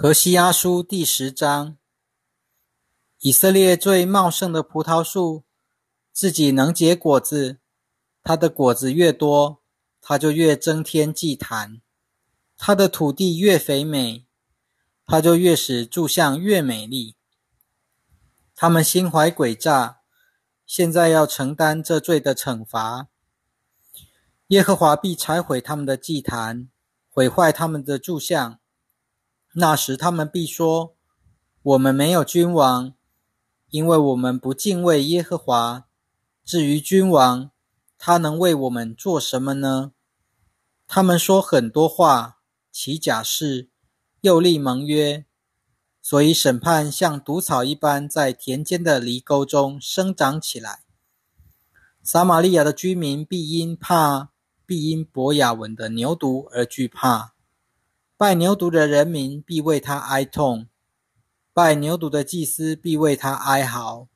何西阿书第十章：以色列最茂盛的葡萄树，自己能结果子，它的果子越多，它就越增添祭坛；它的土地越肥美，它就越使柱像越美丽。他们心怀诡诈，现在要承担这罪的惩罚。耶和华必拆毁他们的祭坛，毁坏他们的柱像。那时，他们必说：“我们没有君王，因为我们不敬畏耶和华。至于君王，他能为我们做什么呢？”他们说很多话，起假誓，又立盟约，所以审判像毒草一般在田间的犁沟中生长起来。撒玛利亚的居民必因怕，必因博雅文的牛犊而惧怕。拜牛犊的人民必为他哀痛，拜牛犊的祭司必为他哀嚎，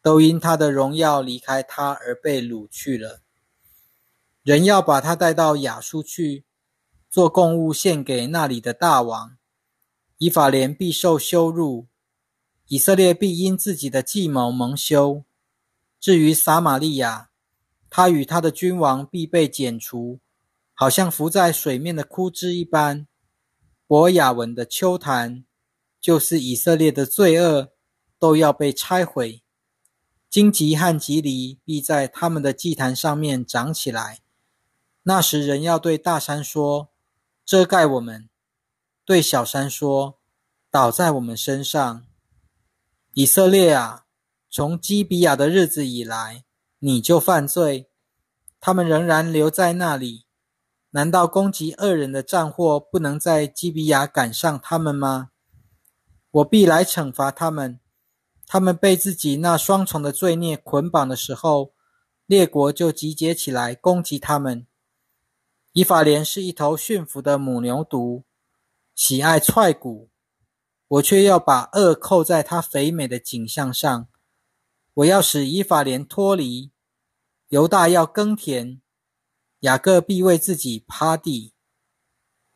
都因他的荣耀离开他而被掳去了。人要把他带到雅述去，做供物献给那里的大王。以法莲必受羞辱，以色列必因自己的计谋蒙羞。至于撒玛利亚，他与他的君王必被剪除，好像浮在水面的枯枝一般。博雅文的丘坛，就是以色列的罪恶，都要被拆毁。荆棘和棘藜必在他们的祭坛上面长起来。那时，人要对大山说：“遮盖我们；对小山说：倒在我们身上。”以色列啊，从基比亚的日子以来，你就犯罪。他们仍然留在那里。难道攻击恶人的战祸不能在基比亚赶上他们吗？我必来惩罚他们。他们被自己那双重的罪孽捆绑的时候，列国就集结起来攻击他们。以法莲是一头驯服的母牛犊，喜爱踹骨，我却要把恶扣在它肥美的景象上。我要使以法莲脱离，犹大要耕田。雅各必为自己趴地，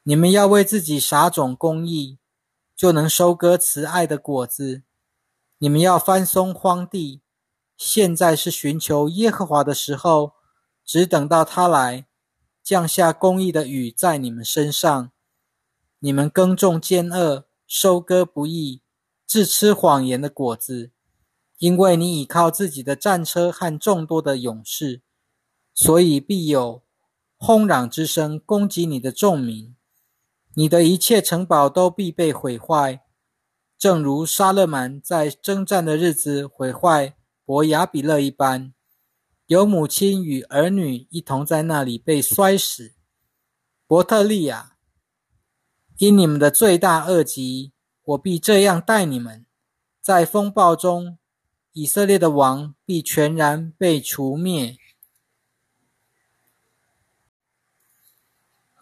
你们要为自己撒种公义，就能收割慈爱的果子。你们要翻松荒地，现在是寻求耶和华的时候，只等到他来降下公义的雨在你们身上。你们耕种奸恶，收割不义，自吃谎言的果子，因为你倚靠自己的战车和众多的勇士，所以必有。轰嚷之声攻击你的众民，你的一切城堡都必被毁坏，正如沙勒曼在征战的日子毁坏伯雅比勒一般。有母亲与儿女一同在那里被摔死。伯特利亚，因你们的罪大恶极，我必这样待你们。在风暴中，以色列的王必全然被除灭。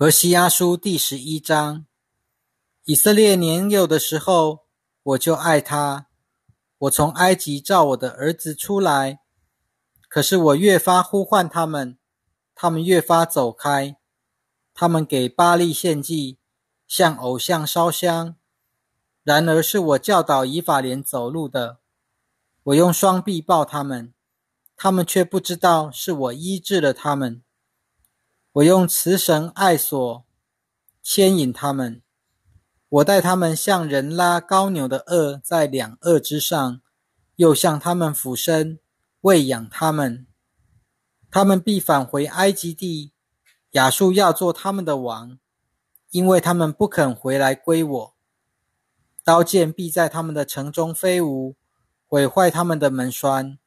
和西阿书第十一章：以色列年幼的时候，我就爱他。我从埃及召我的儿子出来，可是我越发呼唤他们，他们越发走开。他们给巴利献祭，向偶像烧香。然而是我教导以法莲走路的，我用双臂抱他们，他们却不知道是我医治了他们。我用慈绳爱索牵引他们，我带他们像人拉高牛的轭在两轭之上，又向他们俯身喂养他们。他们必返回埃及地，亚述要做他们的王，因为他们不肯回来归我。刀剑必在他们的城中飞舞，毁坏他们的门栓，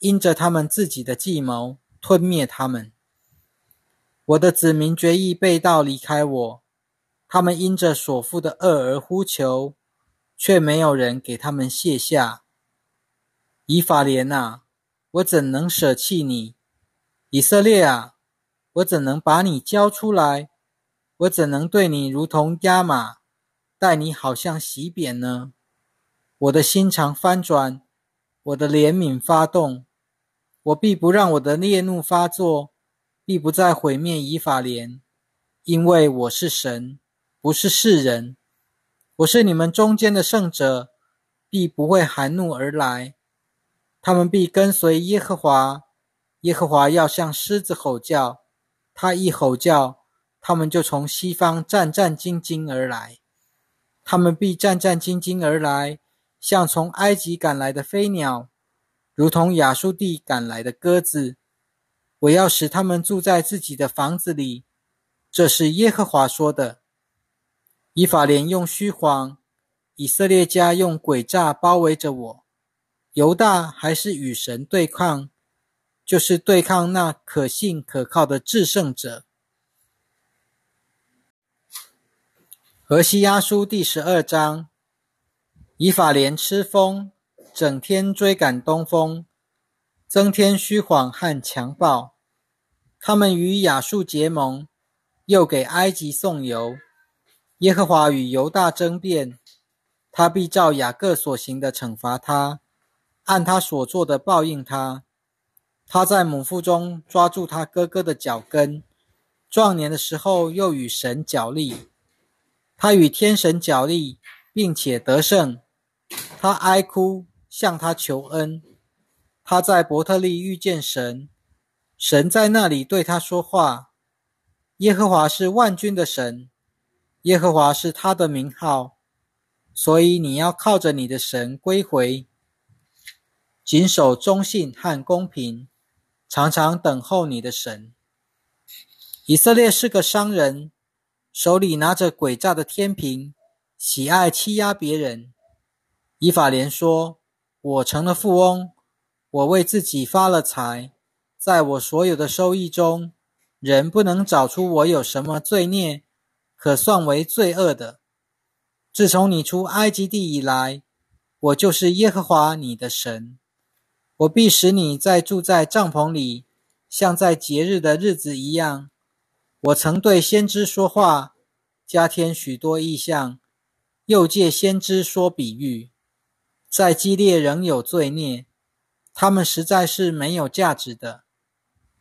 因着他们自己的计谋吞灭他们。我的子民决意背道离开我，他们因着所负的恶而呼求，却没有人给他们卸下。以法莲啊，我怎能舍弃你？以色列啊，我怎能把你交出来？我怎能对你如同压马，待你好像洗扁呢？我的心肠翻转，我的怜悯发动，我必不让我的烈怒发作。必不再毁灭以法莲，因为我是神，不是世人。我是你们中间的圣者，必不会含怒而来。他们必跟随耶和华，耶和华要向狮子吼叫，他一吼叫，他们就从西方战战兢兢而来。他们必战战兢兢而来，像从埃及赶来的飞鸟，如同亚述地赶来的鸽子。我要使他们住在自己的房子里，这是耶和华说的。以法莲用虚谎，以色列家用诡诈包围着我。犹大还是与神对抗，就是对抗那可信可靠的制胜者。何西阿书第十二章：以法莲吃风，整天追赶东风，增添虚谎和强暴。他们与亚述结盟，又给埃及送油。耶和华与犹大争辩，他必照雅各所行的惩罚他，按他所做的报应他。他在母腹中抓住他哥哥的脚跟，壮年的时候又与神角力。他与天神角力，并且得胜。他哀哭，向他求恩。他在伯特利遇见神，神在那里对他说话。耶和华是万军的神。耶和华是他的名号，所以你要靠着你的神归回，谨守忠信和公平，常常等候你的神。以色列是个商人，手里拿着诡诈的天平，喜爱欺压别人。以法莲说：“我成了富翁，我为自己发了财，在我所有的收益中，人不能找出我有什么罪孽。”可算为罪恶的。自从你出埃及地以来，我就是耶和华你的神。我必使你在住在帐篷里，像在节日的日子一样。我曾对先知说话，加添许多意象，又借先知说比喻。在基列仍有罪孽，他们实在是没有价值的。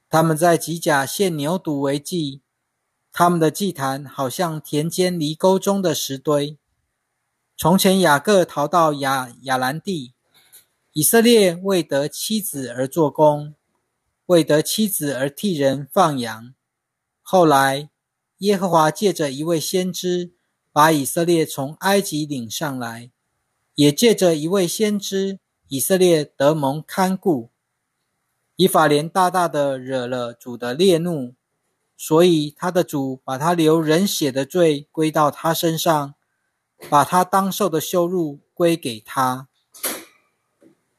他们在吉甲献牛犊为祭。他们的祭坛好像田间犁沟中的石堆。从前雅各逃到亚亚兰地，以色列为得妻子而做工，为得妻子而替人放羊。后来耶和华借着一位先知，把以色列从埃及领上来，也借着一位先知，以色列得蒙看顾。以法莲大大的惹了主的烈怒。所以他的主把他流人血的罪归到他身上，把他当受的羞辱归给他。